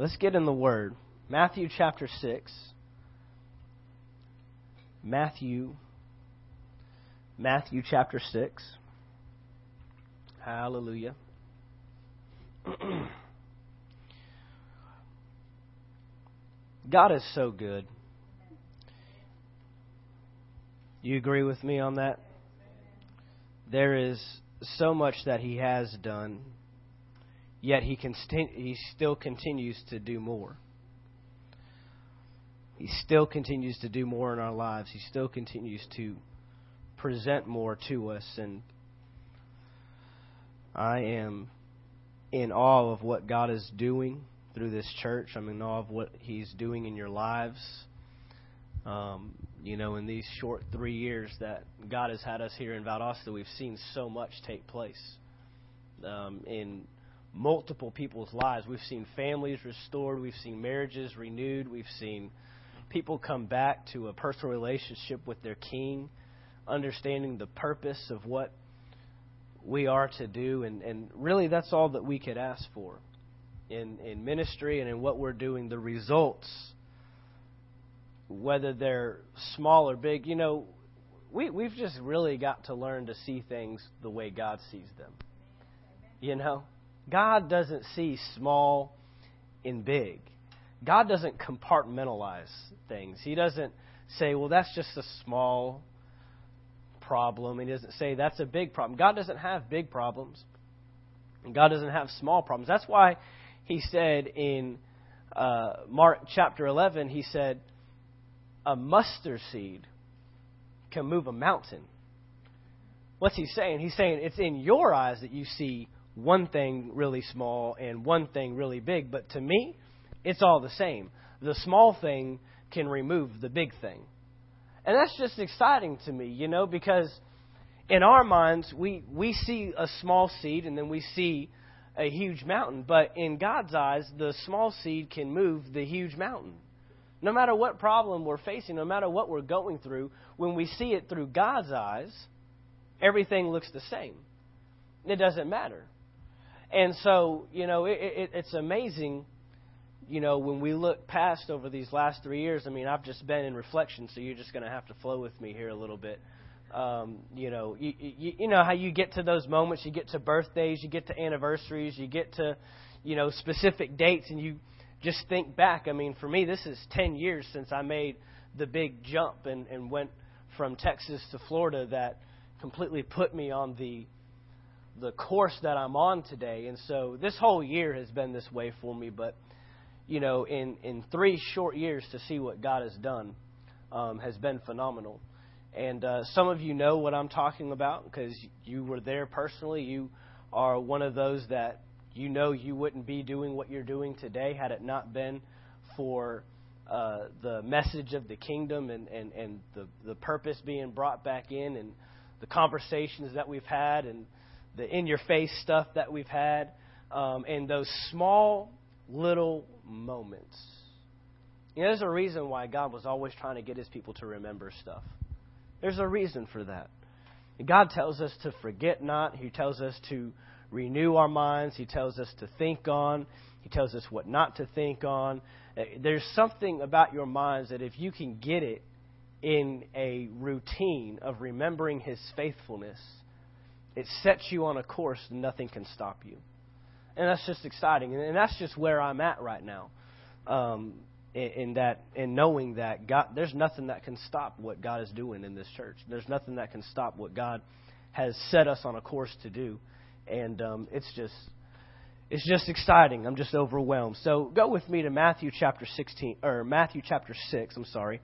Let's get in the Word. Matthew chapter 6. Matthew. Matthew chapter 6. Hallelujah. God is so good. You agree with me on that? There is so much that He has done, yet He, can he still continues to do more. He still continues to do more in our lives. He still continues to present more to us. And I am in awe of what God is doing through this church. I'm in awe of what He's doing in your lives. Um, you know, in these short three years that God has had us here in Valdosta, we've seen so much take place um, in multiple people's lives. We've seen families restored, we've seen marriages renewed, we've seen people come back to a personal relationship with their King, understanding the purpose of what we are to do, and, and really that's all that we could ask for in, in ministry and in what we're doing. The results whether they're small or big, you know, we we've just really got to learn to see things the way God sees them. You know, God doesn't see small and big. God doesn't compartmentalize things. He doesn't say, "Well, that's just a small problem." He doesn't say that's a big problem. God doesn't have big problems. And God doesn't have small problems. That's why he said in uh, Mark chapter 11, he said, a mustard seed can move a mountain. What's he saying? He's saying it's in your eyes that you see one thing really small and one thing really big, but to me, it's all the same. The small thing can remove the big thing. And that's just exciting to me, you know, because in our minds, we, we see a small seed and then we see a huge mountain. But in God's eyes, the small seed can move the huge mountain. No matter what problem we're facing, no matter what we're going through, when we see it through God's eyes, everything looks the same. It doesn't matter. And so, you know, it, it, it's amazing, you know, when we look past over these last three years. I mean, I've just been in reflection, so you're just going to have to flow with me here a little bit. Um, you know, you, you, you know how you get to those moments. You get to birthdays, you get to anniversaries, you get to, you know, specific dates, and you just think back. I mean, for me, this is 10 years since I made the big jump and, and went from Texas to Florida that completely put me on the the course that I'm on today. And so this whole year has been this way for me. But you know, in in three short years to see what God has done um, has been phenomenal. And uh, some of you know what I'm talking about because you were there personally. You are one of those that you know you wouldn't be doing what you're doing today had it not been for uh, the message of the kingdom and, and, and the, the purpose being brought back in and the conversations that we've had and the in your face stuff that we've had um, and those small little moments. You know, there's a reason why God was always trying to get his people to remember stuff. There's a reason for that. God tells us to forget not. He tells us to renew our minds. He tells us to think on. He tells us what not to think on. Uh, there's something about your minds that if you can get it in a routine of remembering His faithfulness, it sets you on a course nothing can stop you. And that's just exciting. And that's just where I'm at right now. Um, in, in that, in knowing that God, there's nothing that can stop what God is doing in this church. There's nothing that can stop what God has set us on a course to do and um, it's just it's just exciting. I'm just overwhelmed. So go with me to Matthew chapter 16 or Matthew chapter 6. I'm sorry,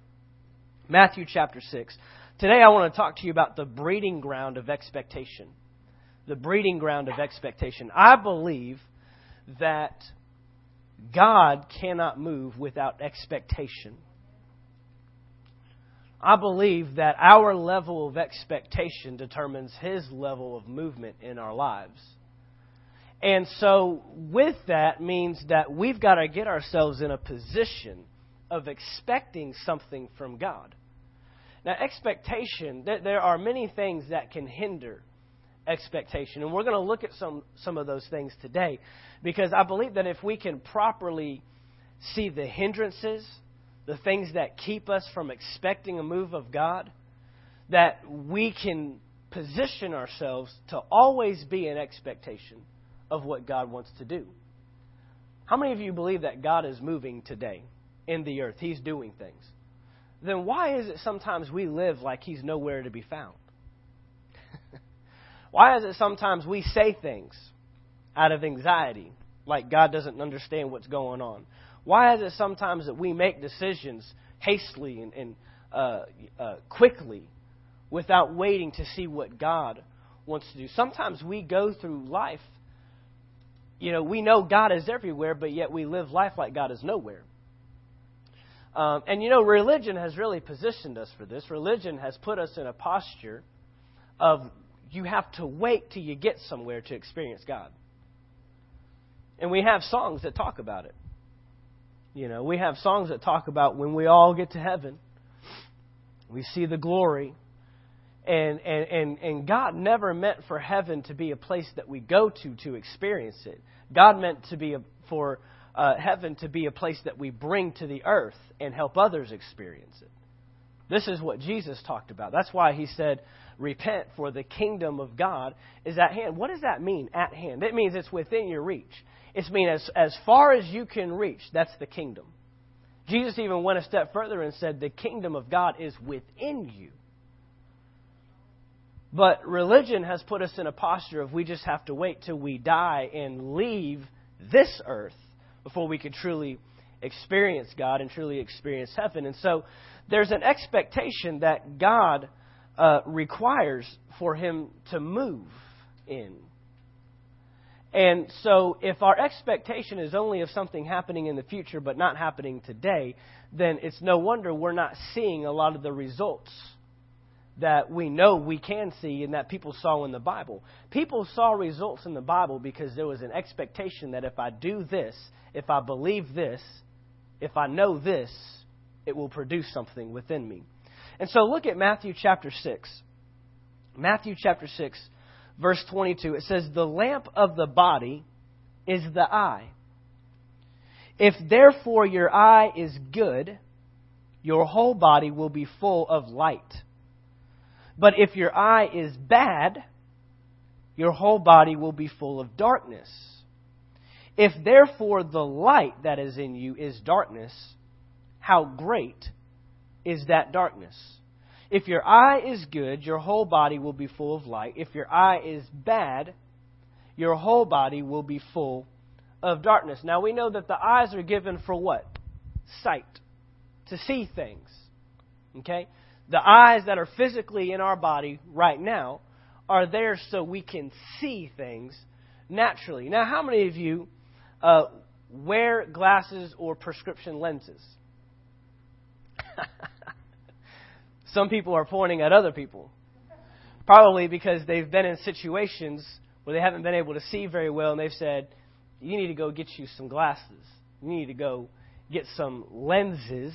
Matthew chapter 6. Today I want to talk to you about the breeding ground of expectation. The breeding ground of expectation. I believe that God cannot move without expectation. I believe that our level of expectation determines His level of movement in our lives. And so, with that, means that we've got to get ourselves in a position of expecting something from God. Now, expectation, there are many things that can hinder expectation. And we're going to look at some, some of those things today because I believe that if we can properly see the hindrances, the things that keep us from expecting a move of God, that we can position ourselves to always be in expectation of what God wants to do. How many of you believe that God is moving today in the earth? He's doing things. Then why is it sometimes we live like He's nowhere to be found? why is it sometimes we say things out of anxiety, like God doesn't understand what's going on? Why is it sometimes that we make decisions hastily and, and uh, uh, quickly without waiting to see what God wants to do? Sometimes we go through life, you know, we know God is everywhere, but yet we live life like God is nowhere. Um, and you know, religion has really positioned us for this. Religion has put us in a posture of you have to wait till you get somewhere to experience God. And we have songs that talk about it. You know, we have songs that talk about when we all get to heaven, we see the glory. And, and, and, and God never meant for heaven to be a place that we go to to experience it. God meant to be a, for uh, heaven to be a place that we bring to the earth and help others experience it. This is what Jesus talked about. That's why he said, Repent, for the kingdom of God is at hand. What does that mean, at hand? It means it's within your reach. It's means as, as far as you can reach, that's the kingdom. Jesus even went a step further and said, The kingdom of God is within you. But religion has put us in a posture of we just have to wait till we die and leave this earth before we could truly experience God and truly experience heaven. And so there's an expectation that God uh, requires for him to move in. And so, if our expectation is only of something happening in the future but not happening today, then it's no wonder we're not seeing a lot of the results that we know we can see and that people saw in the Bible. People saw results in the Bible because there was an expectation that if I do this, if I believe this, if I know this, it will produce something within me. And so look at Matthew chapter 6. Matthew chapter 6, verse 22. It says, The lamp of the body is the eye. If therefore your eye is good, your whole body will be full of light. But if your eye is bad, your whole body will be full of darkness. If therefore the light that is in you is darkness, how great is that darkness? If your eye is good, your whole body will be full of light. If your eye is bad, your whole body will be full of darkness. Now we know that the eyes are given for what? Sight. To see things. Okay? The eyes that are physically in our body right now are there so we can see things naturally. Now, how many of you uh, wear glasses or prescription lenses? Some people are pointing at other people. Probably because they've been in situations where they haven't been able to see very well and they've said, You need to go get you some glasses. You need to go get some lenses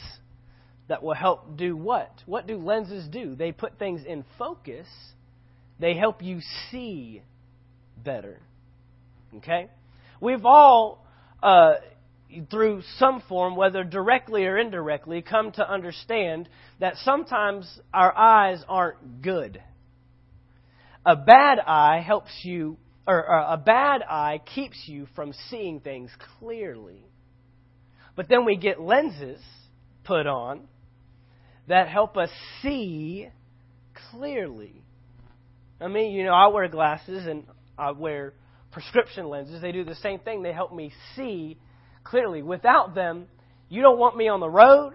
that will help do what? What do lenses do? They put things in focus, they help you see better. Okay? We've all, uh, through some form, whether directly or indirectly, come to understand that sometimes our eyes aren't good. A bad eye helps you, or, or a bad eye keeps you from seeing things clearly. But then we get lenses put on that help us see clearly. I mean, you know, I wear glasses and I wear prescription lenses. They do the same thing. They help me see clearly. Without them, you don't want me on the road.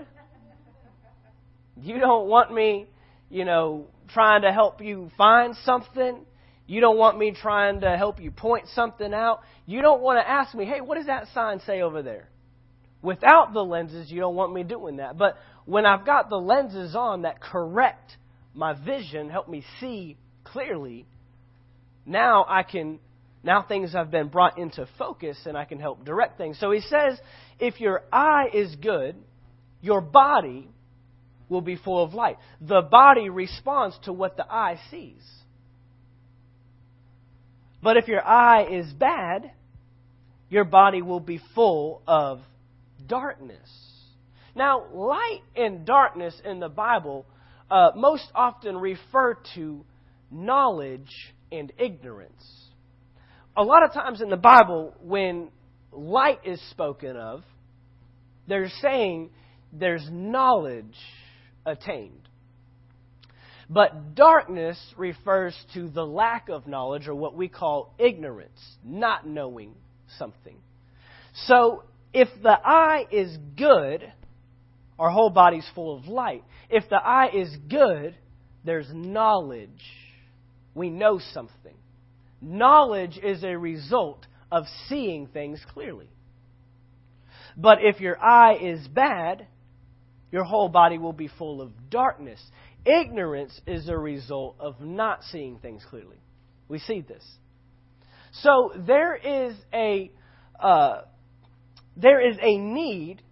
You don't want me, you know, trying to help you find something. You don't want me trying to help you point something out. You don't want to ask me, hey, what does that sign say over there? Without the lenses, you don't want me doing that. But when I've got the lenses on that correct my vision, help me see clearly, now I can now things have been brought into focus and I can help direct things. So he says, if your eye is good, your body will be full of light. The body responds to what the eye sees. But if your eye is bad, your body will be full of darkness. Now, light and darkness in the Bible uh, most often refer to knowledge and ignorance. A lot of times in the Bible, when light is spoken of, they're saying there's knowledge attained. But darkness refers to the lack of knowledge, or what we call ignorance, not knowing something. So, if the eye is good, our whole body's full of light. If the eye is good, there's knowledge. We know something. Knowledge is a result of seeing things clearly. But if your eye is bad, your whole body will be full of darkness. Ignorance is a result of not seeing things clearly. We see this. So there is a uh, there is a need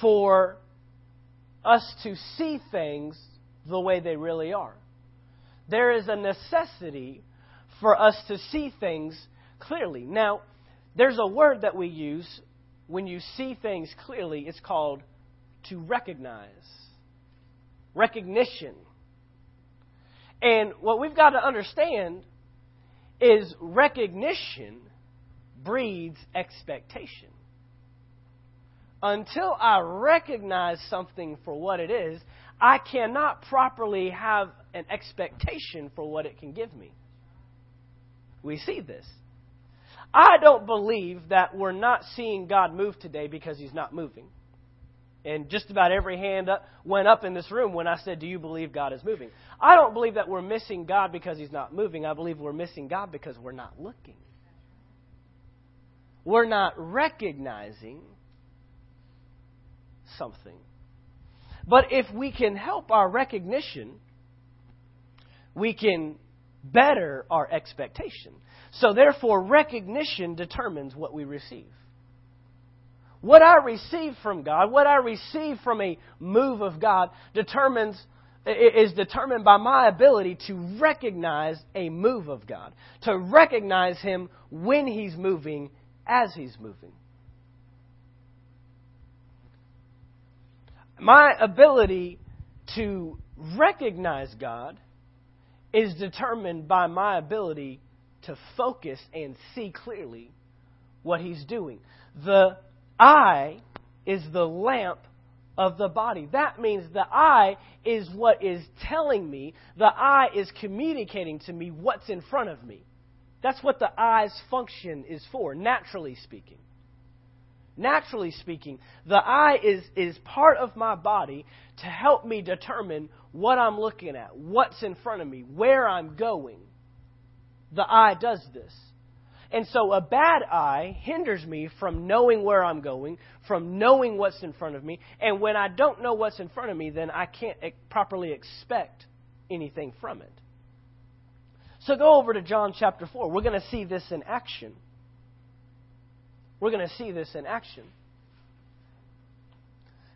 for us to see things the way they really are. There is a necessity for us to see things clearly. Now, there's a word that we use when you see things clearly, it's called to recognize. Recognition. And what we've got to understand is recognition breeds expectation until I recognize something for what it is, I cannot properly have an expectation for what it can give me. We see this. I don't believe that we're not seeing God move today because He's not moving. And just about every hand up, went up in this room when I said, Do you believe God is moving? I don't believe that we're missing God because He's not moving. I believe we're missing God because we're not looking. We're not recognizing something. But if we can help our recognition, we can better our expectation. So, therefore, recognition determines what we receive. What I receive from God, what I receive from a move of God, determines is determined by my ability to recognize a move of God, to recognize Him when He's moving, as He's moving. My ability to recognize God is determined by my ability to focus and see clearly what He's doing. The eye is the lamp of the body. That means the eye is what is telling me, the eye is communicating to me what's in front of me. That's what the eye's function is for, naturally speaking naturally speaking, the eye is, is part of my body to help me determine what I'm looking at, what's in front of me, where I'm going. The eye does this. And so a bad eye hinders me from knowing where I'm going, from knowing what's in front of me. And when I don't know what's in front of me, then I can't properly expect anything from it. So go over to John chapter 4. We're going to see this in action. We're going to see this in action.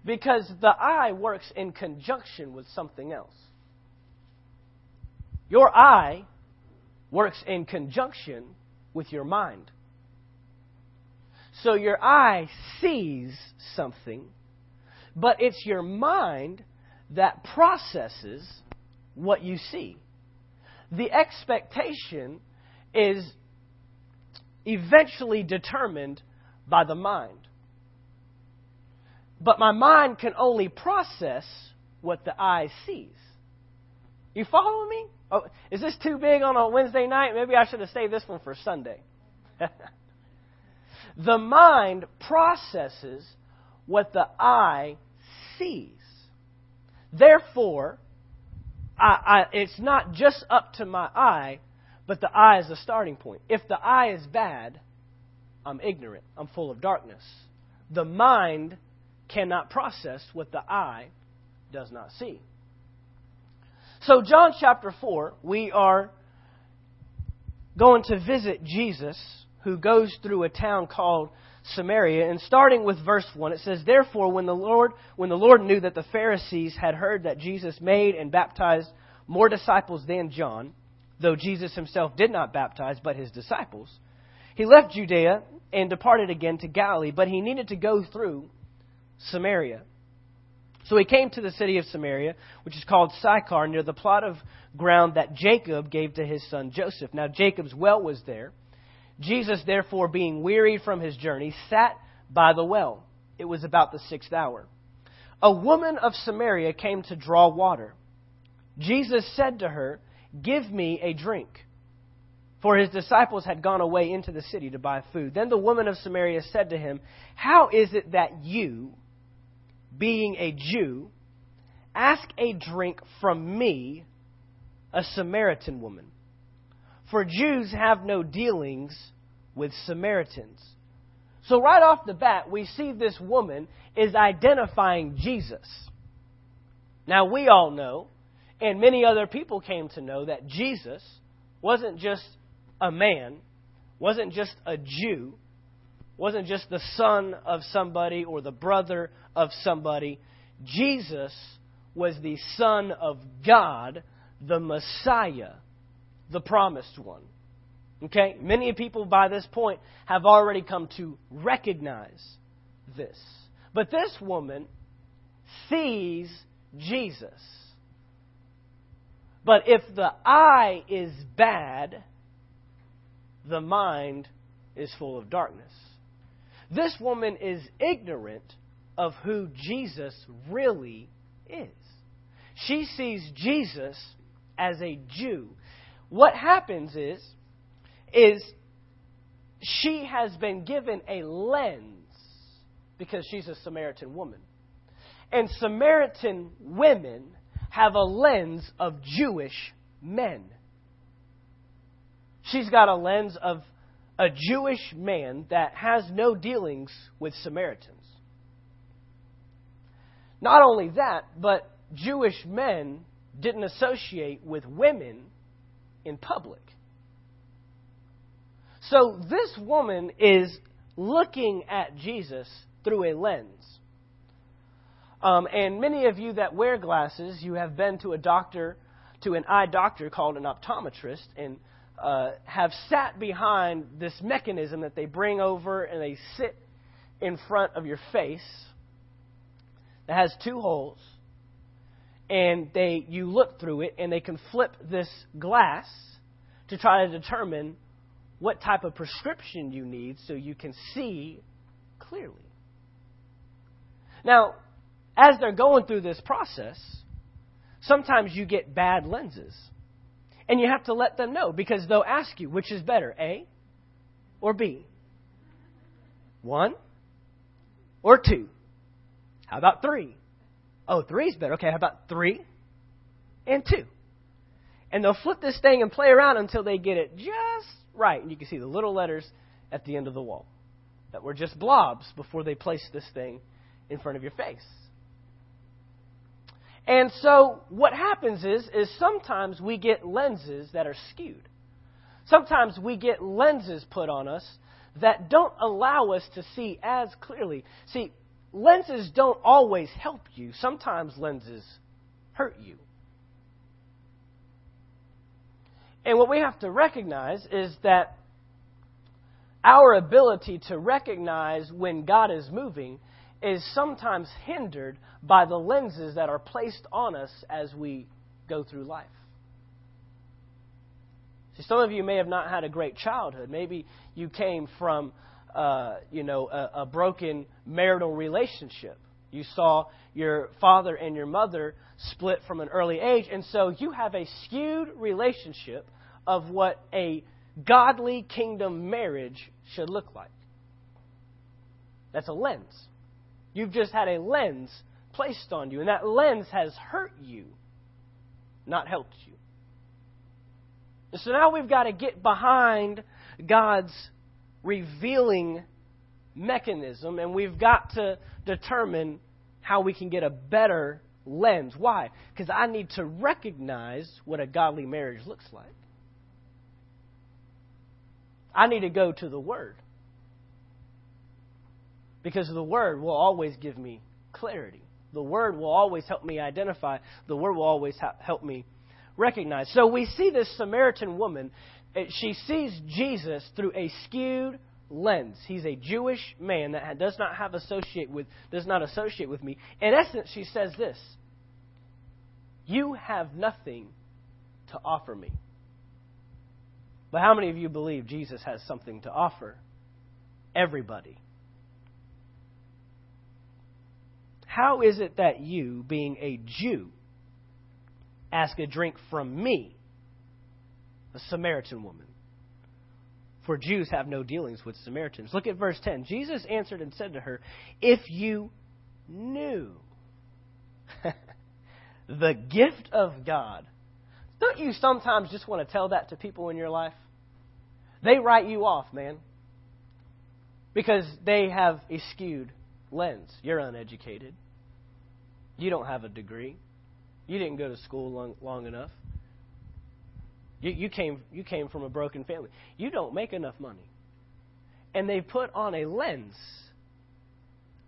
Because the eye works in conjunction with something else. Your eye works in conjunction with your mind. So your eye sees something, but it's your mind that processes what you see. The expectation is eventually determined by the mind. But my mind can only process what the eye sees. You follow me? Oh, is this too big on a Wednesday night? Maybe I should have saved this one for Sunday. the mind processes what the eye sees. Therefore, I, I, it's not just up to my eye, but the eye is the starting point. If the eye is bad, I'm ignorant. I'm full of darkness. The mind cannot process what the eye does not see. So, John chapter 4, we are going to visit Jesus, who goes through a town called Samaria. And starting with verse 1, it says, Therefore, when the Lord, when the Lord knew that the Pharisees had heard that Jesus made and baptized more disciples than John, though Jesus himself did not baptize, but his disciples, He left Judea and departed again to Galilee, but he needed to go through Samaria. So he came to the city of Samaria, which is called Sychar, near the plot of ground that Jacob gave to his son Joseph. Now Jacob's well was there. Jesus, therefore, being wearied from his journey, sat by the well. It was about the sixth hour. A woman of Samaria came to draw water. Jesus said to her, Give me a drink. For his disciples had gone away into the city to buy food. Then the woman of Samaria said to him, How is it that you, being a Jew, ask a drink from me, a Samaritan woman? For Jews have no dealings with Samaritans. So, right off the bat, we see this woman is identifying Jesus. Now, we all know, and many other people came to know, that Jesus wasn't just a man, wasn't just a Jew, wasn't just the son of somebody or the brother of somebody. Jesus was the Son of God, the Messiah, the promised one. Okay? Many people by this point have already come to recognize this. But this woman sees Jesus. But if the eye is bad, the mind is full of darkness. This woman is ignorant of who Jesus really is. She sees Jesus as a Jew. What happens is is she has been given a lens because she's a Samaritan woman. And Samaritan women have a lens of Jewish men. She's got a lens of a Jewish man that has no dealings with Samaritans. Not only that, but Jewish men didn't associate with women in public. So this woman is looking at Jesus through a lens. Um, and many of you that wear glasses, you have been to a doctor, to an eye doctor called an optometrist, and uh, have sat behind this mechanism that they bring over and they sit in front of your face that has two holes and they you look through it and they can flip this glass to try to determine what type of prescription you need so you can see clearly. Now, as they're going through this process, sometimes you get bad lenses. And you have to let them know because they'll ask you which is better, A or B? One or two? How about three? Oh, three's better. Okay, how about three and two? And they'll flip this thing and play around until they get it just right. And you can see the little letters at the end of the wall that were just blobs before they placed this thing in front of your face. And so what happens is is sometimes we get lenses that are skewed. Sometimes we get lenses put on us that don't allow us to see as clearly. See, lenses don't always help you. Sometimes lenses hurt you. And what we have to recognize is that our ability to recognize when God is moving is sometimes hindered by the lenses that are placed on us as we go through life. See, some of you may have not had a great childhood. Maybe you came from, uh, you know, a, a broken marital relationship. You saw your father and your mother split from an early age, and so you have a skewed relationship of what a godly kingdom marriage should look like. That's a lens. You've just had a lens placed on you, and that lens has hurt you, not helped you. And so now we've got to get behind God's revealing mechanism, and we've got to determine how we can get a better lens. Why? Because I need to recognize what a godly marriage looks like. I need to go to the Word. Because the Word will always give me clarity. The Word will always help me identify. The Word will always help me recognize. So we see this Samaritan woman, she sees Jesus through a skewed lens. He's a Jewish man that does not have associate with does not associate with me. In essence, she says this: You have nothing to offer me. But how many of you believe Jesus has something to offer everybody? How is it that you, being a Jew, ask a drink from me, a Samaritan woman? For Jews have no dealings with Samaritans. Look at verse 10. Jesus answered and said to her, If you knew the gift of God, don't you sometimes just want to tell that to people in your life? They write you off, man, because they have a skewed lens. You're uneducated. You don't have a degree. You didn't go to school long, long enough. You, you, came, you came from a broken family. You don't make enough money. And they put on a lens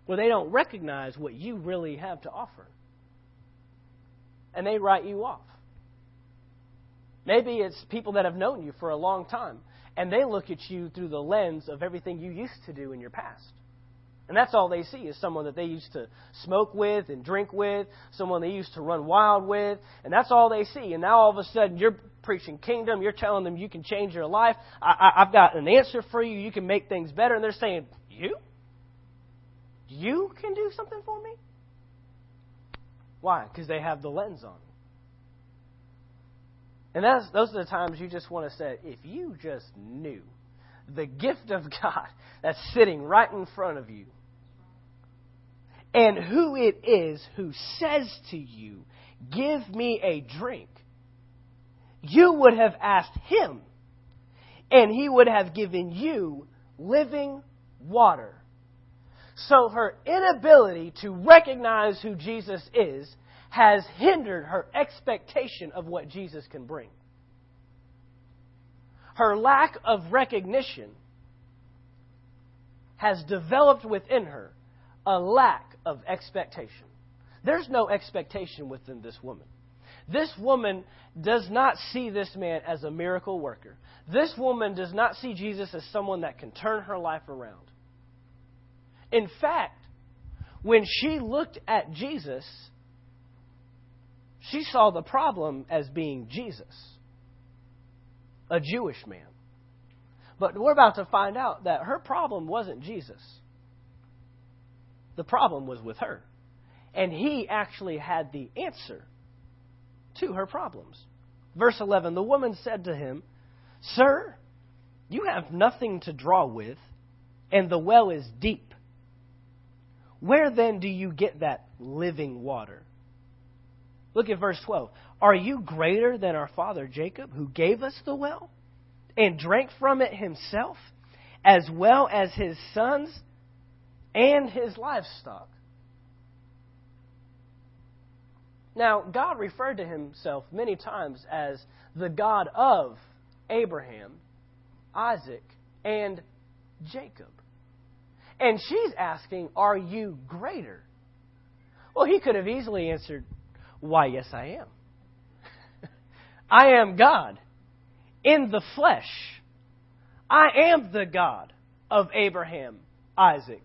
where they don't recognize what you really have to offer. And they write you off. Maybe it's people that have known you for a long time, and they look at you through the lens of everything you used to do in your past. And that's all they see is someone that they used to smoke with and drink with, someone they used to run wild with, and that's all they see. And now all of a sudden you're preaching kingdom, you're telling them you can change your life. I, I, I've got an answer for you. You can make things better. And they're saying, You? You can do something for me? Why? Because they have the lens on. And that's, those are the times you just want to say, if you just knew the gift of God that's sitting right in front of you, and who it is who says to you, Give me a drink, you would have asked him, and he would have given you living water. So her inability to recognize who Jesus is has hindered her expectation of what Jesus can bring. Her lack of recognition has developed within her a lack of expectation. There's no expectation within this woman. This woman does not see this man as a miracle worker. This woman does not see Jesus as someone that can turn her life around. In fact, when she looked at Jesus, she saw the problem as being Jesus, a Jewish man. But we're about to find out that her problem wasn't Jesus. The problem was with her. And he actually had the answer to her problems. Verse 11 The woman said to him, Sir, you have nothing to draw with, and the well is deep. Where then do you get that living water? Look at verse 12. Are you greater than our father Jacob, who gave us the well and drank from it himself, as well as his sons and his livestock. Now, God referred to himself many times as the God of Abraham, Isaac, and Jacob. And she's asking, Are you greater? Well, he could have easily answered, Why, yes, I am. I am God in the flesh. I am the God of Abraham, Isaac,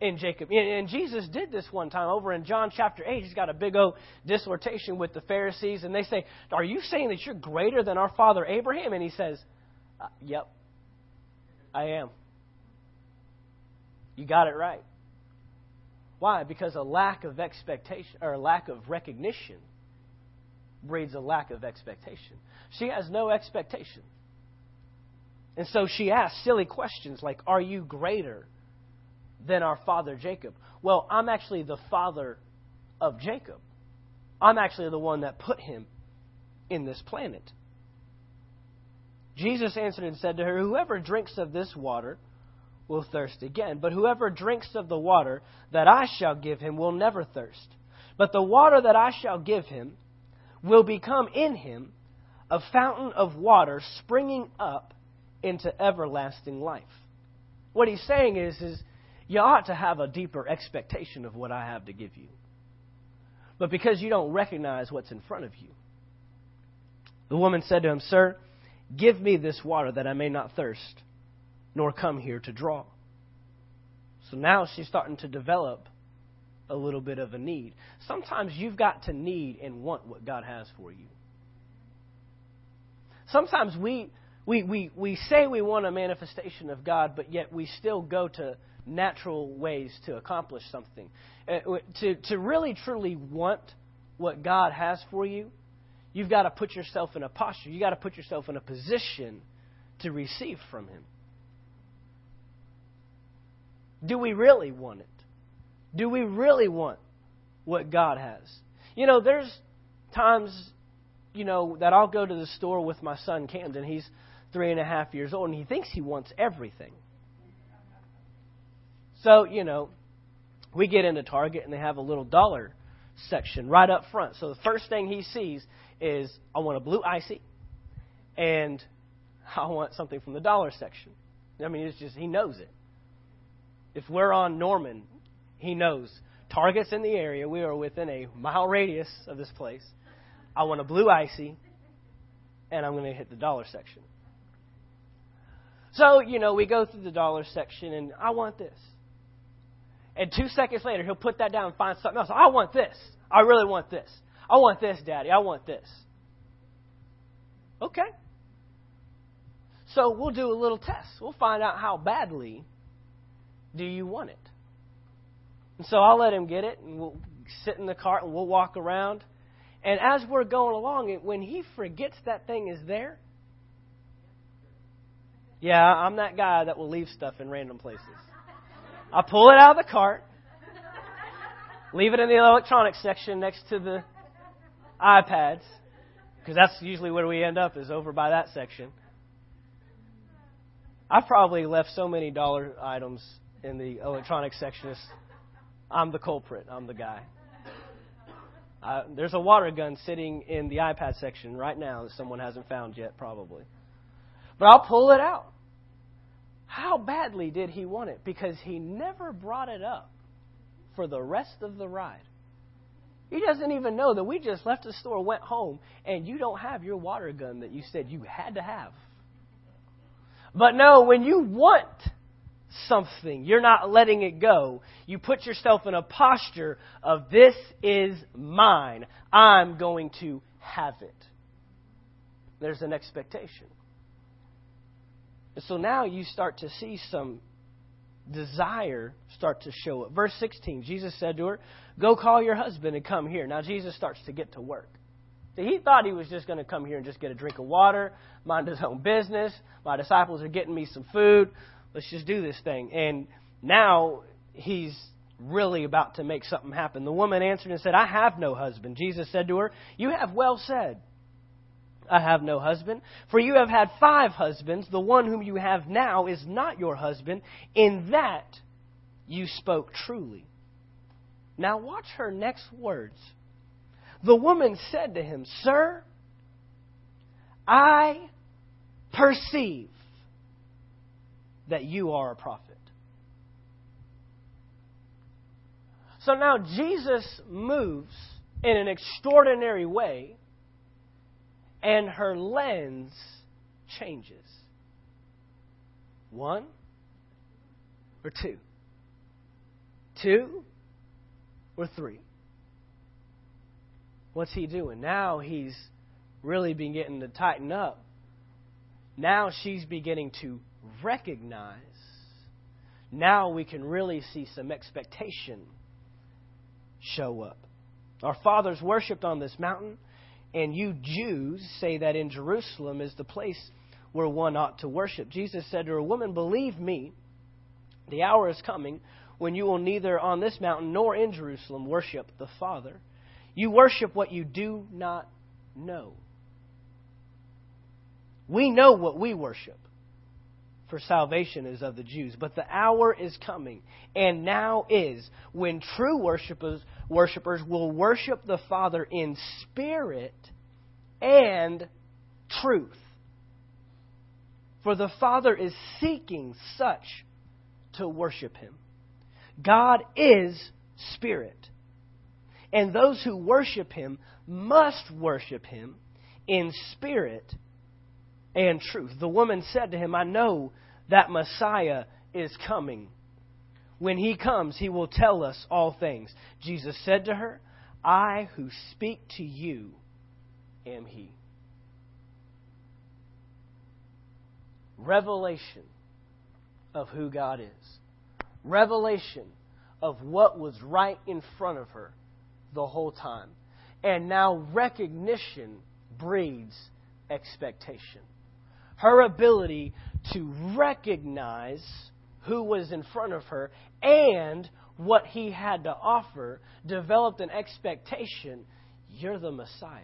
in Jacob. And Jesus did this one time over in John chapter 8. He's got a big old dissertation with the Pharisees, and they say, Are you saying that you're greater than our father Abraham? And he says, uh, Yep, I am. You got it right. Why? Because a lack of expectation or a lack of recognition breeds a lack of expectation. She has no expectation. And so she asks silly questions like, Are you greater than our father Jacob. Well, I'm actually the father of Jacob. I'm actually the one that put him in this planet. Jesus answered and said to her, Whoever drinks of this water will thirst again, but whoever drinks of the water that I shall give him will never thirst. But the water that I shall give him will become in him a fountain of water springing up into everlasting life. What he's saying is, is you ought to have a deeper expectation of what I have to give you. But because you don't recognize what's in front of you, the woman said to him, Sir, Give me this water that I may not thirst, nor come here to draw. So now she's starting to develop a little bit of a need. Sometimes you've got to need and want what God has for you. Sometimes we, we, we, we say we want a manifestation of God, but yet we still go to natural ways to accomplish something. Uh, to, to really, truly want what God has for you, you've got to put yourself in a posture. You've got to put yourself in a position to receive from Him. Do we really want it? Do we really want what God has? You know, there's times, you know, that I'll go to the store with my son Camden. He's three and a half years old, and he thinks he wants everything. So, you know, we get into Target and they have a little dollar section right up front. So the first thing he sees is I want a blue icy and I want something from the dollar section. I mean, it's just, he knows it. If we're on Norman, he knows. Target's in the area. We are within a mile radius of this place. I want a blue icy, and I'm going to hit the dollar section. So, you know, we go through the dollar section, and I want this. And two seconds later, he'll put that down and find something else. I want this. I really want this. I want this, Daddy. I want this. Okay. So we'll do a little test. We'll find out how badly do you want it. And so I'll let him get it, and we'll sit in the cart and we'll walk around. And as we're going along, when he forgets that thing is there, yeah, I'm that guy that will leave stuff in random places. I pull it out of the cart, leave it in the electronics section next to the iPads, because that's usually where we end up, is over by that section. I've probably left so many dollar items in the electronics section. I'm the culprit. I'm the guy. Uh, there's a water gun sitting in the iPad section right now that someone hasn't found yet, probably. But I'll pull it out. How badly did he want it? Because he never brought it up for the rest of the ride. He doesn't even know that we just left the store, went home, and you don't have your water gun that you said you had to have. But no, when you want something, you're not letting it go. You put yourself in a posture of, this is mine. I'm going to have it. There's an expectation. And so now you start to see some desire start to show up. Verse 16, Jesus said to her, Go call your husband and come here. Now Jesus starts to get to work. He thought he was just going to come here and just get a drink of water, mind his own business. My disciples are getting me some food. Let's just do this thing. And now he's really about to make something happen. The woman answered and said, I have no husband. Jesus said to her, You have well said. I have no husband. For you have had five husbands. The one whom you have now is not your husband. In that you spoke truly. Now watch her next words. The woman said to him, Sir, I perceive that you are a prophet. So now Jesus moves in an extraordinary way and her lens changes. One or two? Two or three? What's he doing? Now he's really beginning to tighten up. Now she's beginning to recognize. Now we can really see some expectation show up. Our fathers worshipped on this mountain. And you Jews say that in Jerusalem is the place where one ought to worship. Jesus said to her, Woman, believe me, the hour is coming when you will neither on this mountain nor in Jerusalem worship the Father. You worship what you do not know. We know what we worship, for salvation is of the Jews. But the hour is coming, and now is, when true worshipers worshipers will worship the Father in spirit and truth. For the Father is seeking such to worship Him. God is spirit. And those who worship Him must worship Him in spirit and truth. The woman said to him, I know that Messiah is coming. When he comes, he will tell us all things. Jesus said to her, I who speak to you am he. Revelation of who God is. Revelation of what was right in front of her the whole time. And now recognition breeds expectation her ability to recognize who was in front of her and what he had to offer developed an expectation you're the Messiah.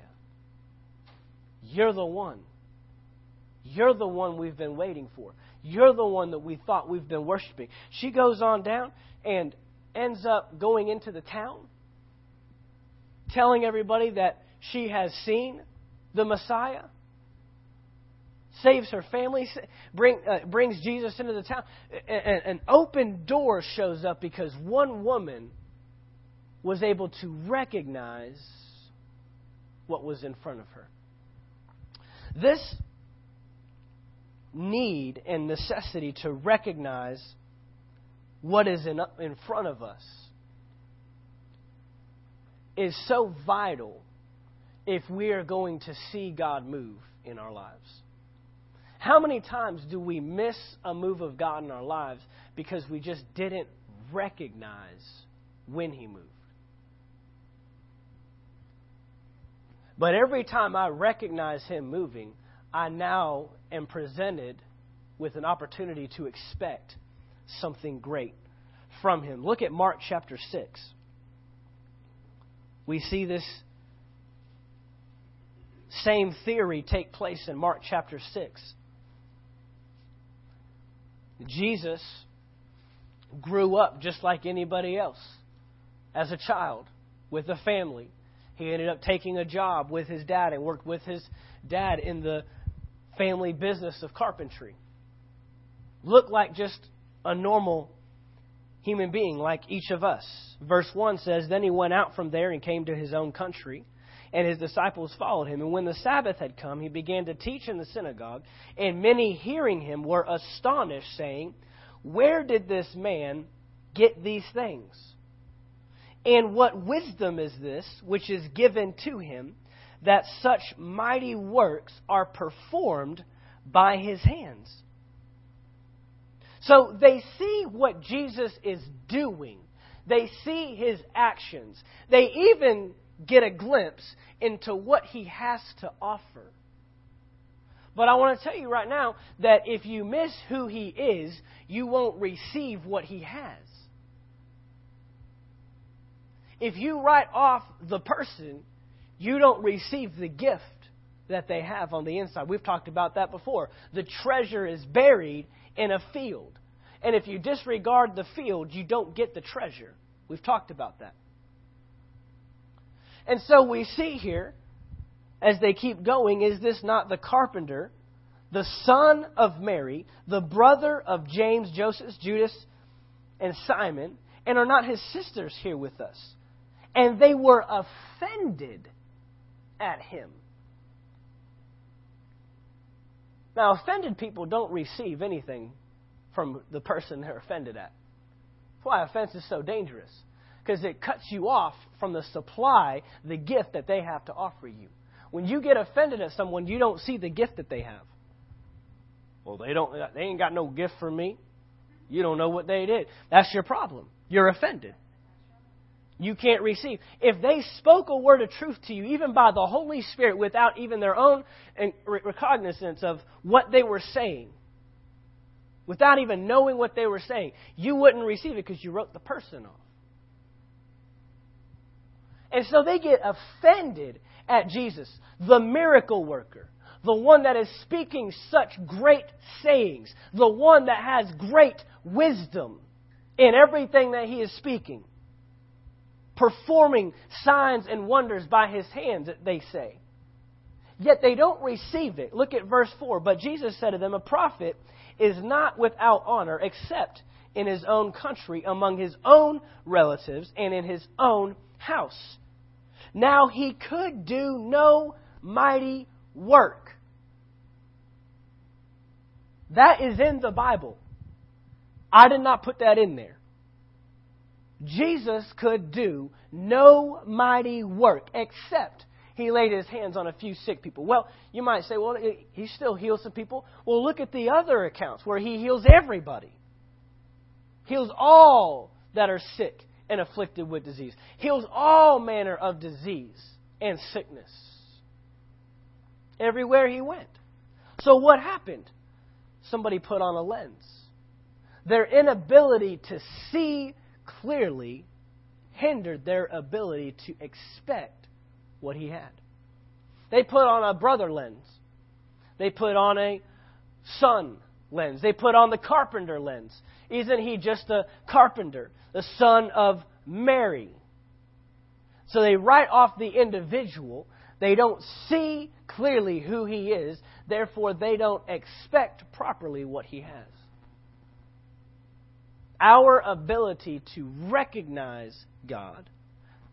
You're the one. You're the one we've been waiting for. You're the one that we thought we've been worshiping. She goes on down and ends up going into the town, telling everybody that she has seen the Messiah saves her family, bring, uh, brings Jesus into the town. An, an open door shows up because one woman was able to recognize what was in front of her. This need and necessity to recognize what is in, in front of us is so vital if we are going to see God move in our lives. How many times do we miss a move of God in our lives because we just didn't recognize when He moved? But every time I recognize Him moving, I now am presented with an opportunity to expect something great from Him. Look at Mark chapter 6. We see this same theory take place in Mark chapter 6. Jesus grew up just like anybody else as a child with a family. He ended up taking a job with his dad and worked with his dad in the family business of carpentry. Looked like just a normal human being like each of us. Verse 1 says Then he went out from there and came to his own country and his disciples followed him. And when the Sabbath had come, he began to teach in the synagogue, and many hearing him were astonished, saying, Where did this man get these things? And what wisdom is this which is given to him, that such mighty works are performed by his hands? So they see what Jesus is doing. They see his actions. They even get a glimpse into what he has to offer. But I want to tell you right now that if you miss who he is, you won't receive what he has. If you write off the person, you don't receive the gift that they have on the inside. We've talked about that before. The treasure is buried in a field. And if you disregard the field, you don't get the treasure. We've talked about that. And so we see here, as they keep going, is this not the carpenter, the son of Mary, the brother of James, Joseph, Judas, and Simon, and are not his sisters here with us? And they were offended at him. Now, offended people don't receive anything from the person they're offended at. That's why offense is so dangerous because it cuts you off from the supply, the gift that they have to offer you. When you get offended at someone, you don't see the gift that they have. Well, they don't. They ain't got no gift for me. You don't know what they did. That's your problem. You're offended. You can't receive. If they spoke a word of truth to you, even by the Holy Spirit, without even their own recognizance of what they were saying, without even knowing what they were saying, you wouldn't receive it because you wrote the person off. And so they get offended at Jesus, the miracle worker, the one that is speaking such great sayings, the one that has great wisdom in everything that he is speaking, performing signs and wonders by his hands, they say. Yet they don't receive it. Look at verse 4. But Jesus said to them, A prophet is not without honor except in his own country, among his own relatives, and in his own house. Now he could do no mighty work That is in the Bible. I did not put that in there. Jesus could do no mighty work except he laid his hands on a few sick people. Well, you might say, well, he still heals some people. Well, look at the other accounts where he heals everybody. Heals all that are sick and afflicted with disease. Heals all manner of disease and sickness. Everywhere he went. So what happened? Somebody put on a lens. Their inability to see clearly hindered their ability to expect what he had. They put on a brother lens. They put on a son lens. They put on the carpenter lens. Isn't he just a carpenter, the son of Mary? So they write off the individual. They don't see clearly who he is. Therefore, they don't expect properly what he has. Our ability to recognize God,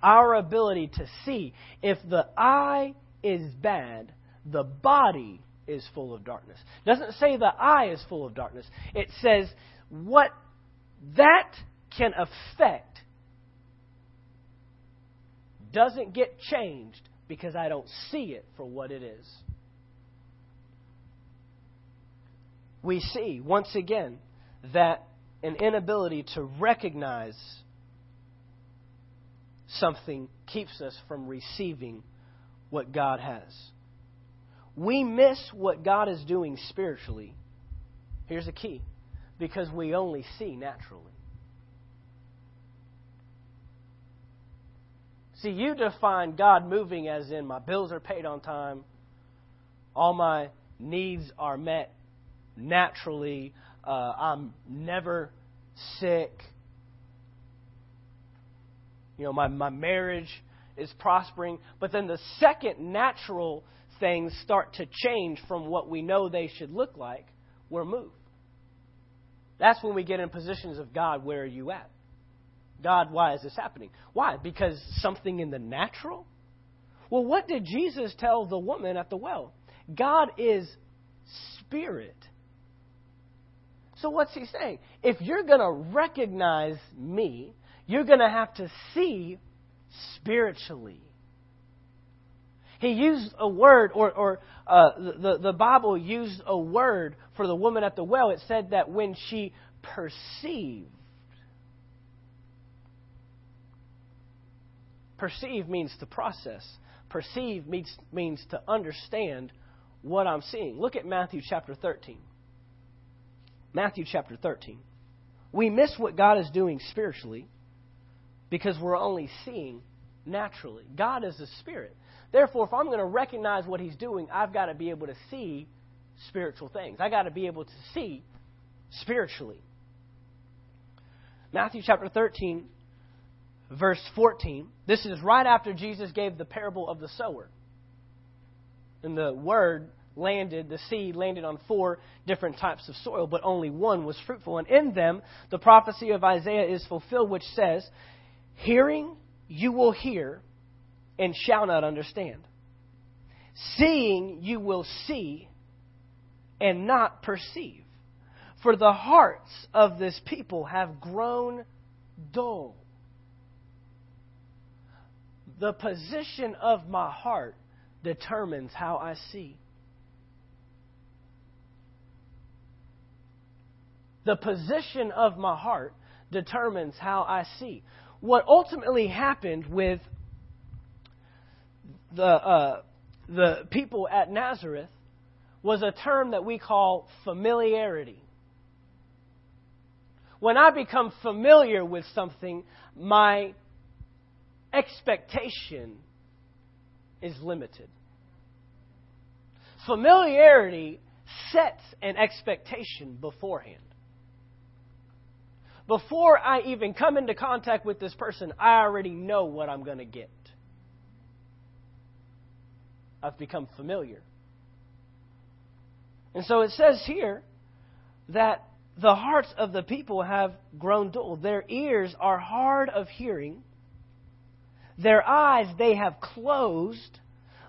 our ability to see, if the eye is bad, the body is full of darkness. It doesn't say the eye is full of darkness. It says what that can affect doesn't get changed because I don't see it for what it is. We see, once again, that an inability to recognize something keeps us from receiving what God has. We miss what God is doing spiritually. Here's the key because we only see naturally. See, you define God moving as in my bills are paid on time, all my needs are met naturally, uh, I'm never sick. You know, my, my marriage is prospering. But then the second natural things start to change from what we know they should look like, we're moved. That's when we get in positions of God, where are you at? God, why is this happening? Why? Because something in the natural? Well, what did Jesus tell the woman at the well? God is spirit. So what's he saying? If you're going to recognize me, you're going to have to see spiritually. He used a word, or, or uh, the, the Bible used a word for the woman at the well. It said that when she perceived, perceive means to process. Perceive means, means to understand what I'm seeing. Look at Matthew chapter 13. Matthew chapter 13. We miss what God is doing spiritually because we're only seeing naturally. God is a spirit. Therefore, if I'm going to recognize what He's doing, I've got to be able to see spiritual things. I've got to be able to see spiritually. Matthew chapter 13, verse 14. This is right after Jesus gave the parable of the sower. And the word landed, the seed landed on four different types of soil, but only one was fruitful. And in them, the prophecy of Isaiah is fulfilled, which says, Hearing you will hear and shall not understand. Seeing you will see and not perceive. For the hearts of this people have grown dull. The position of my heart determines how I see. The position of my heart determines how I see. What ultimately happened with the, uh, the people at Nazareth was a term that we call familiarity. When I become familiar with something, my expectation is limited. Familiarity sets an expectation beforehand before I even come into contact with this person, I already know what I'm going to get. I've become familiar. And so it says here that the hearts of the people have grown dull. Their ears are hard of hearing. Their eyes they have closed,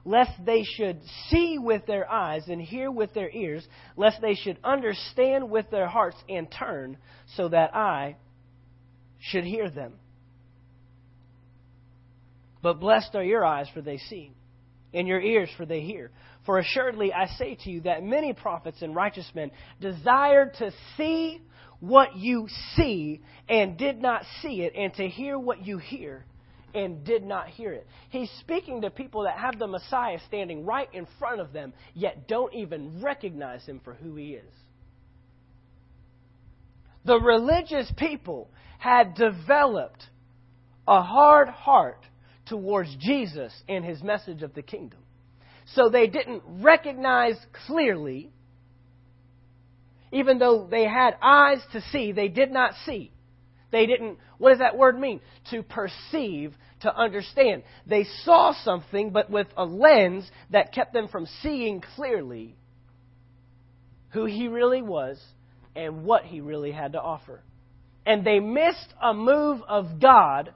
lest they should see with their eyes and hear with their ears, lest they should understand with their hearts and turn, so that I should hear them. But blessed are your eyes, for they see, and your ears, for they hear. For assuredly I say to you that many prophets and righteous men desired to see what you see and did not see it, and to hear what you hear and did not hear it. He's speaking to people that have the Messiah standing right in front of them, yet don't even recognize him for who he is. The religious people had developed a hard heart towards Jesus and his message of the kingdom. So they didn't recognize clearly, even though they had eyes to see, they did not see. They didn't, what does that word mean? To perceive, to understand. They saw something, but with a lens that kept them from seeing clearly who he really was and what he really had to offer. And they missed a move of God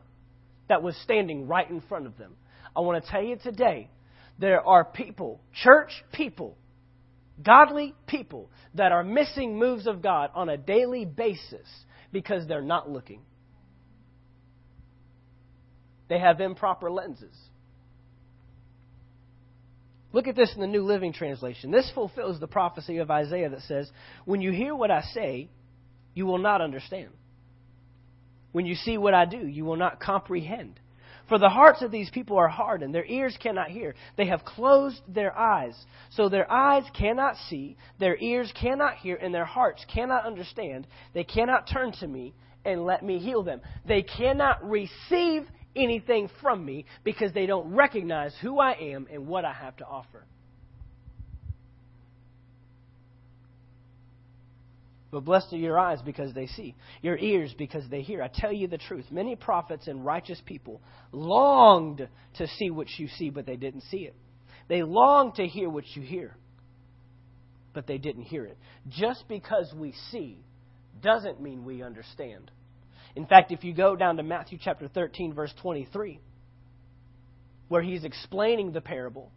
that was standing right in front of them. I want to tell you today there are people, church people, godly people, that are missing moves of God on a daily basis because they're not looking. They have improper lenses. Look at this in the New Living Translation. This fulfills the prophecy of Isaiah that says, When you hear what I say, you will not understand. When you see what I do, you will not comprehend. For the hearts of these people are hardened, their ears cannot hear. They have closed their eyes, so their eyes cannot see, their ears cannot hear, and their hearts cannot understand. They cannot turn to me and let me heal them. They cannot receive anything from me because they don't recognize who I am and what I have to offer. But blessed are your eyes because they see, your ears because they hear. I tell you the truth. Many prophets and righteous people longed to see what you see, but they didn't see it. They longed to hear what you hear, but they didn't hear it. Just because we see doesn't mean we understand. In fact, if you go down to Matthew chapter 13, verse 23, where he's explaining the parable,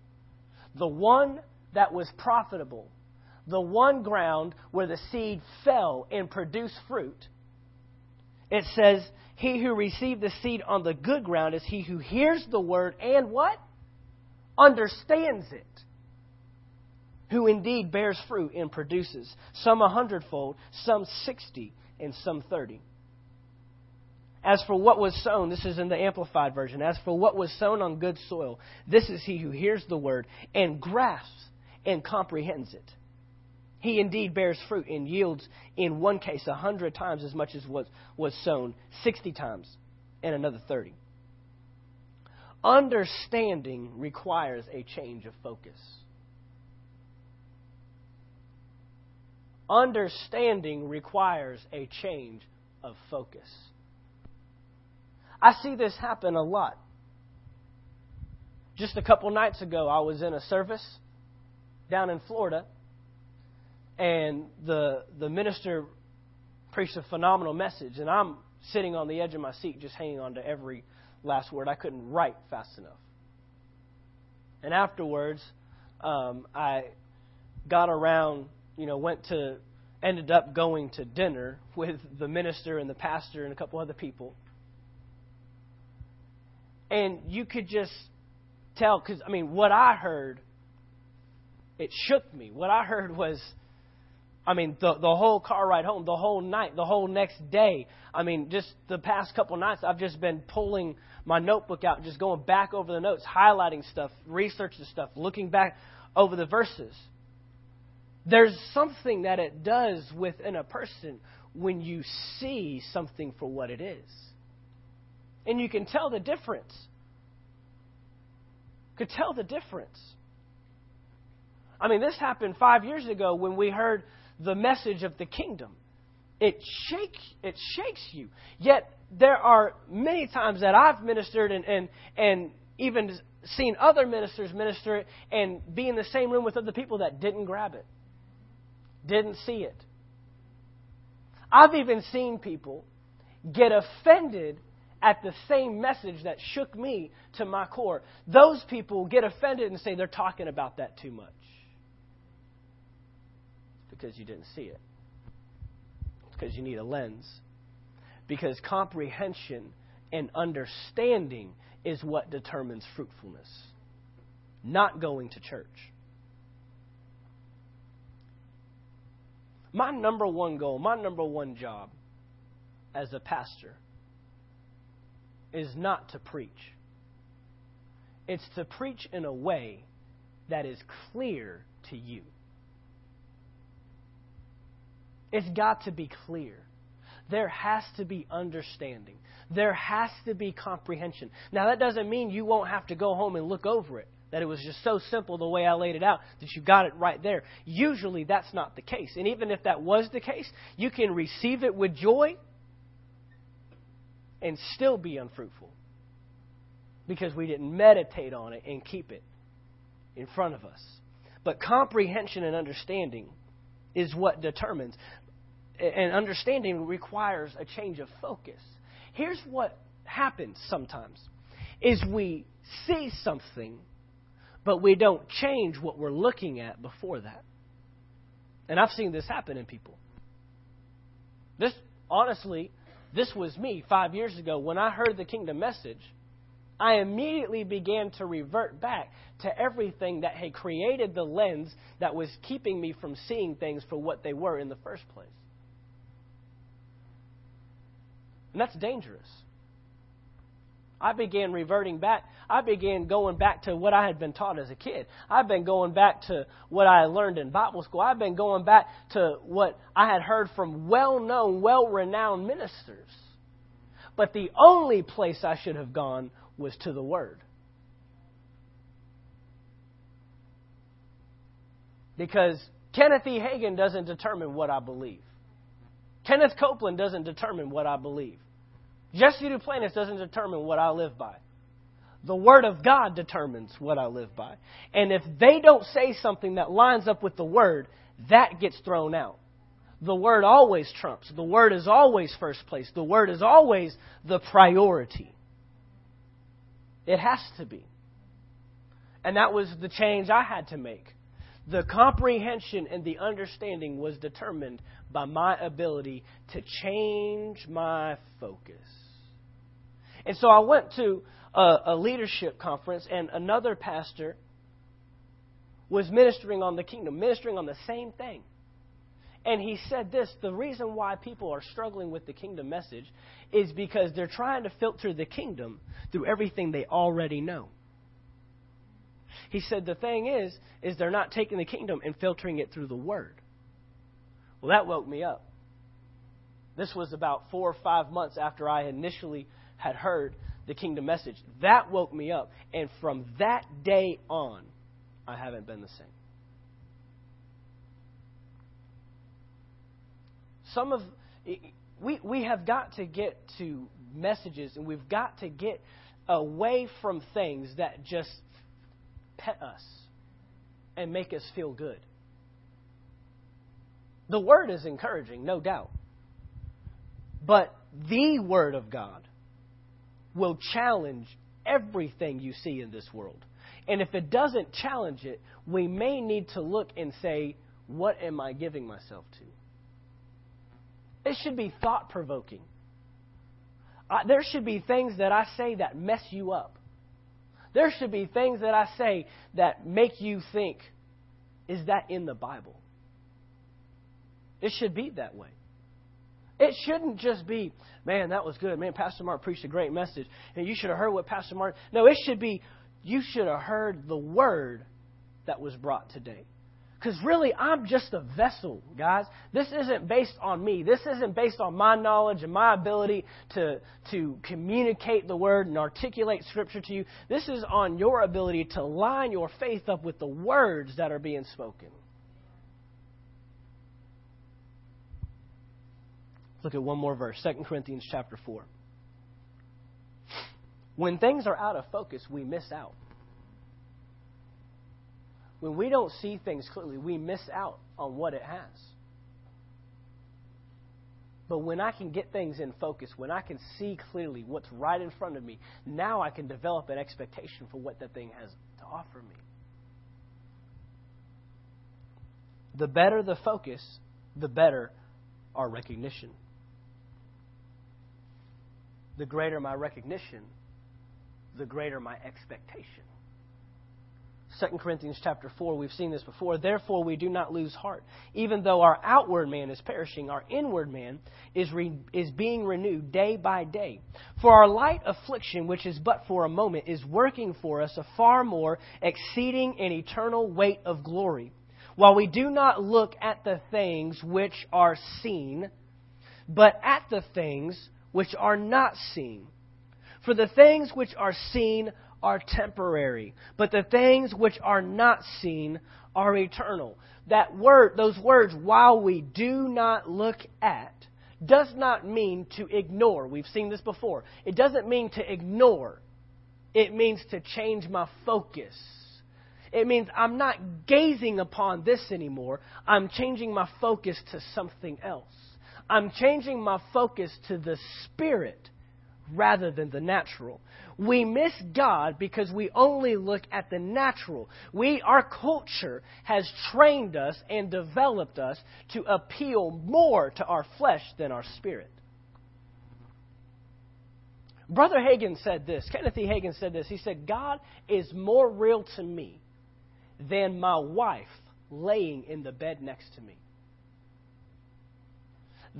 the one that was profitable the one ground where the seed fell and produced fruit, it says, He who received the seed on the good ground is he who hears the word and what? Understands it. Who indeed bears fruit and produces, some a hundredfold, some sixty, and some thirty. As for what was sown, this is in the Amplified Version. As for what was sown on good soil, this is he who hears the word and grasps and comprehends it he indeed bears fruit and yields, in one case, a hundred times as much as was, was sown, 60 times, and another 30. Understanding requires a change of focus. Understanding requires a change of focus. I see this happen a lot. Just a couple nights ago, I was in a service down in Florida and the the minister preached a phenomenal message, and I'm sitting on the edge of my seat, just hanging on to every last word. I couldn't write fast enough. And afterwards, um, I got around, you know, went to, ended up going to dinner with the minister and the pastor and a couple other people. And you could just tell, because, I mean, what I heard, it shook me. What I heard was, I mean, the, the whole car ride home, the whole night, the whole next day. I mean, just the past couple nights, I've just been pulling my notebook out, just going back over the notes, highlighting stuff, researching stuff, looking back over the verses. There's something that it does within a person when you see something for what it is. And you can tell the difference. Could tell the difference. I mean, this happened five years ago when we heard the message of the kingdom. It shakes, it shakes you. Yet there are many times that I've ministered and, and, and even seen other ministers minister it and be in the same room with other people that didn't grab it, didn't see it. I've even seen people get offended at the same message that shook me to my core, those people get offended and say they're talking about that too much. Because you didn't see it. Because you need a lens. Because comprehension and understanding is what determines fruitfulness, not going to church. My number one goal, my number one job as a pastor is not to preach. It's to preach in a way that is clear to you. It's got to be clear. There has to be understanding. There has to be comprehension. Now, that doesn't mean you won't have to go home and look over it that it was just so simple the way I laid it out that you got it right there. Usually that's not the case. And even if that was the case, you can receive it with joy and still be unfruitful because we didn't meditate on it and keep it in front of us. But comprehension and understanding is what determines. And understanding requires a change of focus. Here's what happens sometimes is we see something but we don't change what we're looking at before that. And I've seen this happen in people. This, honestly, this was me five years ago. When I heard the kingdom message, I immediately began to revert back to everything that had created the lens that was keeping me from seeing things for what they were in the first place. And that's dangerous. I began reverting back. I began going back to what I had been taught as a kid. I've been going back to what I learned in Bible school. I've been going back to what I had heard from well known, well renowned ministers. But the only place I should have gone was to the Word. Because Kenneth E. Hagin doesn't determine what I believe. Kenneth Copeland doesn't determine what I believe. Jesse Duplantis doesn't determine what I live by. The Word of God determines what I live by. And if they don't say something that lines up with the Word, that gets thrown out. The Word always trumps. The Word is always first place. The Word is always the priority. It has to be. And that was the change I had to make. The comprehension and the understanding was determined by my ability to change my focus. And so I went to a, a leadership conference, and another pastor was ministering on the kingdom, ministering on the same thing. And he said this the reason why people are struggling with the kingdom message is because they're trying to filter the kingdom through everything they already know. He said the thing is is they're not taking the kingdom and filtering it through the word. Well, that woke me up. This was about 4 or 5 months after I initially had heard the kingdom message. That woke me up. And from that day on, I haven't been the same. Some of we we have got to get to messages and we've got to get away from things that just pet us and make us feel good. The word is encouraging, no doubt. But the word of God will challenge everything you see in this world. And if it doesn't challenge it, we may need to look and say, what am I giving myself to? It should be thought provoking. There should be things that I say that mess you up. There should be things that I say that make you think, is that in the Bible? It should be that way. It shouldn't just be, man, that was good. Man, Pastor Mark preached a great message. And you should have heard what Pastor Mark. No, it should be, you should have heard the word that was brought today. Because really, I'm just a vessel, guys. This isn't based on me. This isn't based on my knowledge and my ability to, to communicate the word and articulate scripture to you. This is on your ability to line your faith up with the words that are being spoken. look at one more verse, 2 Corinthians chapter 4. When things are out of focus, we miss out. When we don't see things clearly, we miss out on what it has. But when I can get things in focus, when I can see clearly what's right in front of me, now I can develop an expectation for what that thing has to offer me. The better the focus, the better our recognition. The greater my recognition, the greater my expectation. 2 Corinthians chapter 4, we've seen this before. Therefore, we do not lose heart. Even though our outward man is perishing, our inward man is, re, is being renewed day by day. For our light affliction, which is but for a moment, is working for us a far more exceeding and eternal weight of glory. While we do not look at the things which are seen, but at the things which are not seen. For the things which are seen are temporary, but the things which are not seen are eternal. That word, those words, while we do not look at, does not mean to ignore. We've seen this before. It doesn't mean to ignore. It means to change my focus. It means I'm not gazing upon this anymore. I'm changing my focus to something else. I'm changing my focus to the Spirit rather than the natural. We miss God because we only look at the natural. We, our culture has trained us and developed us to appeal more to our flesh than our spirit. Brother Hagin said this, Kenneth E. Said this. He said, God is more real to me than my wife laying in the bed next to me.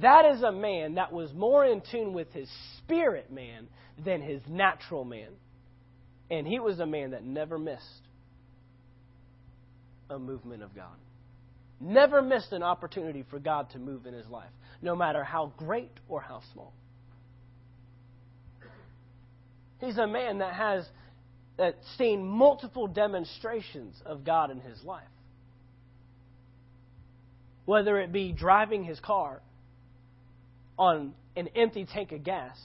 That is a man that was more in tune with his spirit man than his natural man. And he was a man that never missed a movement of God. Never missed an opportunity for God to move in his life, no matter how great or how small. He's a man that has that seen multiple demonstrations of God in his life. Whether it be driving his car on an empty tank of gas,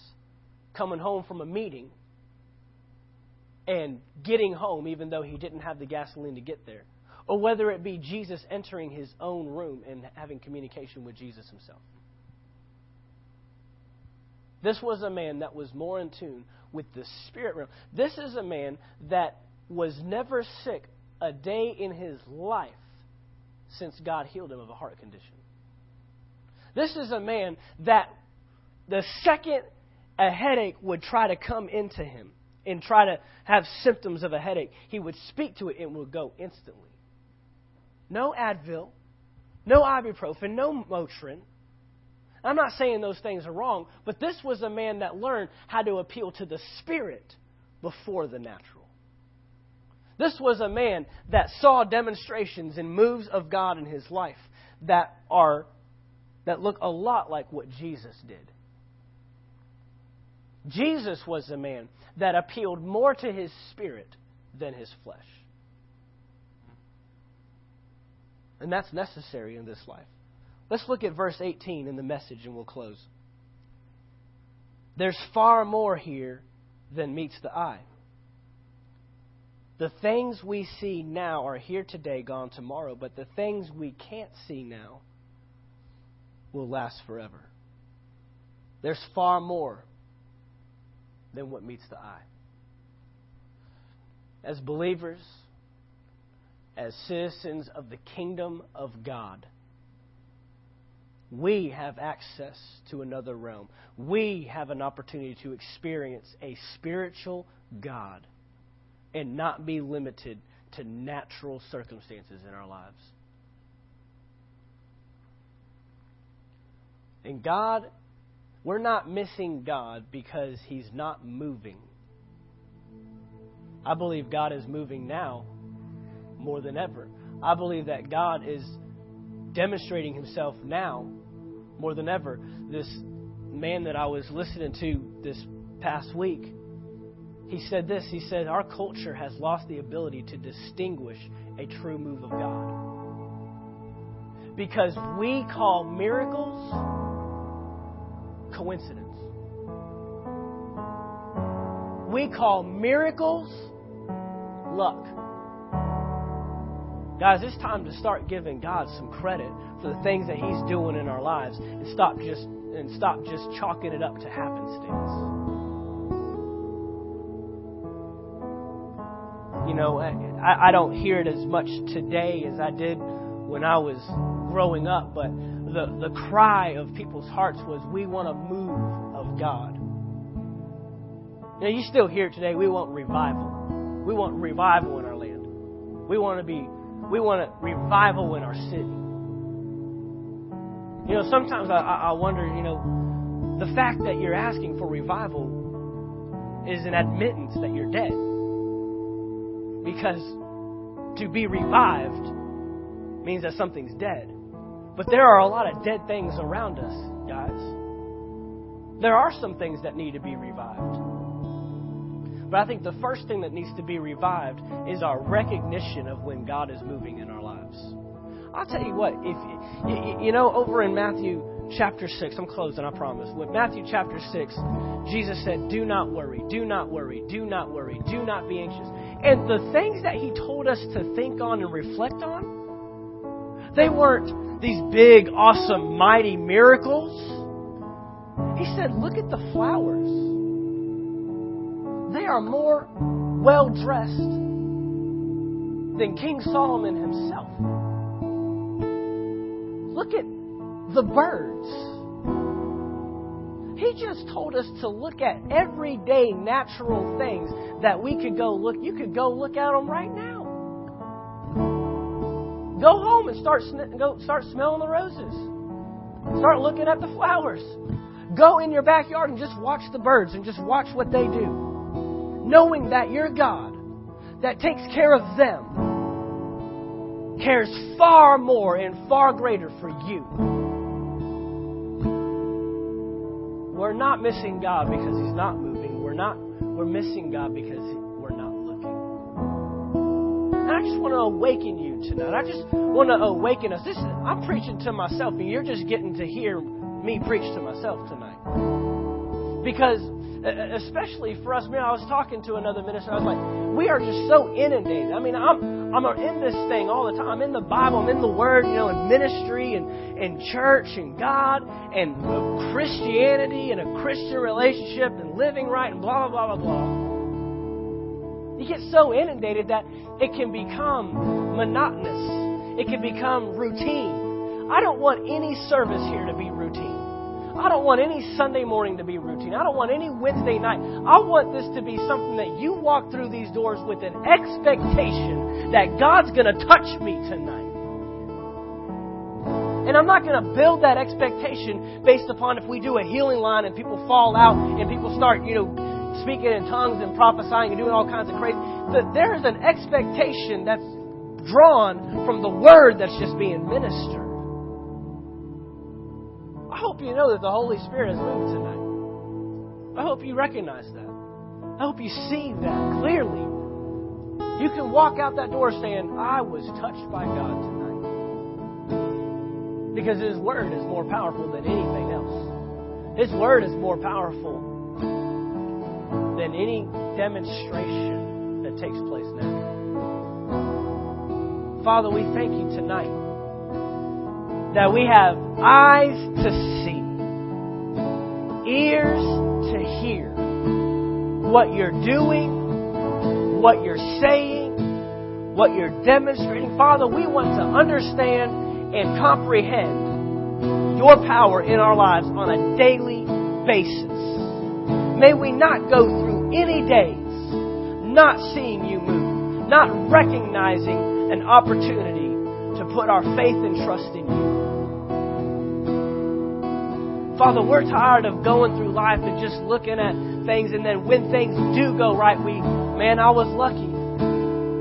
coming home from a meeting, and getting home even though he didn't have the gasoline to get there. Or whether it be Jesus entering his own room and having communication with Jesus himself. This was a man that was more in tune with the spirit realm. This is a man that was never sick a day in his life since God healed him of a heart condition. This is a man that the second a headache would try to come into him and try to have symptoms of a headache, he would speak to it and would go instantly. No Advil, no ibuprofen, no Motrin. I'm not saying those things are wrong, but this was a man that learned how to appeal to the spirit before the natural. This was a man that saw demonstrations and moves of God in his life that are that look a lot like what Jesus did. Jesus was a man that appealed more to his spirit than his flesh. And that's necessary in this life. Let's look at verse 18 in the message and we'll close. There's far more here than meets the eye. The things we see now are here today, gone tomorrow, but the things we can't see now will last forever. There's far more than what meets the eye. As believers, as citizens of the kingdom of God, we have access to another realm. We have an opportunity to experience a spiritual God and not be limited to natural circumstances in our lives. And God we're not missing God because He's not moving. I believe God is moving now more than ever. I believe that God is demonstrating Himself now more than ever. This man that I was listening to this past week, he said this. He said, Our culture has lost the ability to distinguish a true move of God. Because we call miracles coincidence. We call miracles luck. Guys, it's time to start giving God some credit for the things that He's doing in our lives and stop just and stop just chalking it up to happenstance. You know, I, I don't hear it as much today as I did when I was growing up, but the, the cry of people's hearts was, we want a move of God. You know, you still hear today. We want revival. We want revival in our land. We want to be we want a revival in our city. You know, sometimes I, I wonder, you know, the fact that you're asking for revival is an admittance that you're dead. Because to be revived means that something's dead. But there are a lot of dead things around us, guys. There are some things that need to be revived. But I think the first thing that needs to be revived is our recognition of when God is moving in our lives. I'll tell you what, if you know, over in Matthew chapter 6, I'm closing, I promise. With Matthew chapter 6, Jesus said, Do not worry, do not worry, do not worry, do not be anxious. And the things that he told us to think on and reflect on, they weren't these big, awesome, mighty miracles. He said, Look at the flowers. They are more well dressed than King Solomon himself. Look at the birds. He just told us to look at everyday natural things that we could go look. You could go look at them right now. Go home and start go start smelling the roses. Start looking at the flowers. Go in your backyard and just watch the birds and just watch what they do knowing that your God that takes care of them cares far more and far greater for you. We're not missing God because He's not moving. We're not we're missing God because I just want to awaken you tonight. I just want to awaken us. This is, I'm preaching to myself, and you're just getting to hear me preach to myself tonight. Because especially for us. I, mean, I was talking to another minister. I was like, we are just so inundated. I mean, I'm I'm in this thing all the time. I'm in the Bible. I'm in the Word. You know, in ministry and and church and God and uh, Christianity and a Christian relationship and living right and blah blah blah blah blah. Get so inundated that it can become monotonous. It can become routine. I don't want any service here to be routine. I don't want any Sunday morning to be routine. I don't want any Wednesday night. I want this to be something that you walk through these doors with an expectation that God's going to touch me tonight. And I'm not going to build that expectation based upon if we do a healing line and people fall out and people start, you know, speaking in tongues and prophesying and doing all kinds of crazy. That there is an expectation that's drawn from the word that's just being ministered I hope you know that the Holy Spirit has moved tonight. I hope you recognize that. I hope you see that clearly. You can walk out that door saying, I was touched by God tonight. Because His Word is more powerful than anything else. His Word is more powerful than any demonstration that takes place now. Father, we thank you tonight that we have eyes to see, ears to hear what you're doing, what you're saying, what you're demonstrating. Father, we want to understand and comprehend your power in our lives on a daily basis. May we not go any days not seeing you move, not recognizing an opportunity to put our faith and trust in you. Father, we're tired of going through life and just looking at things, and then when things do go right, we, man, I was lucky.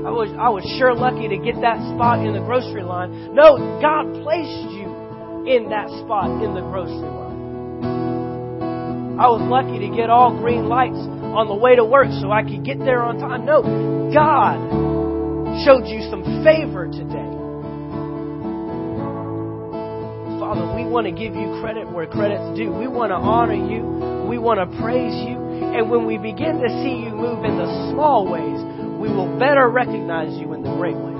I was, I was sure lucky to get that spot in the grocery line. No, God placed you in that spot in the grocery line. I was lucky to get all green lights on the way to work so I could get there on time. No, God showed you some favor today. Father, we want to give you credit where credit's due. We want to honor you. We want to praise you. And when we begin to see you move in the small ways, we will better recognize you in the great ways.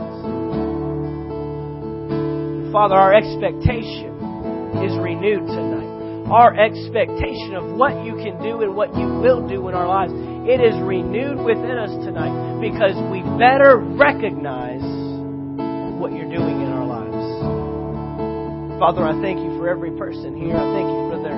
Father, our expectation is renewed tonight. Our expectation of what you can do and what you will do in our lives, it is renewed within us tonight because we better recognize what you're doing in our lives. Father, I thank you for every person here. I thank you for their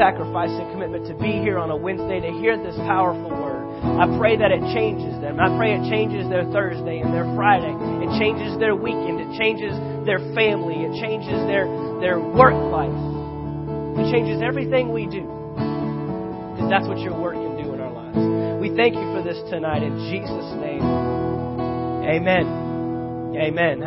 sacrifice and commitment to be here on a Wednesday to hear this powerful word. I pray that it changes them. I pray it changes their Thursday and their Friday. It changes their weekend. It changes their family. It changes their, their work life. It changes everything we do. Because that's what your word can do in our lives. We thank you for this tonight in Jesus' name. Amen. Amen.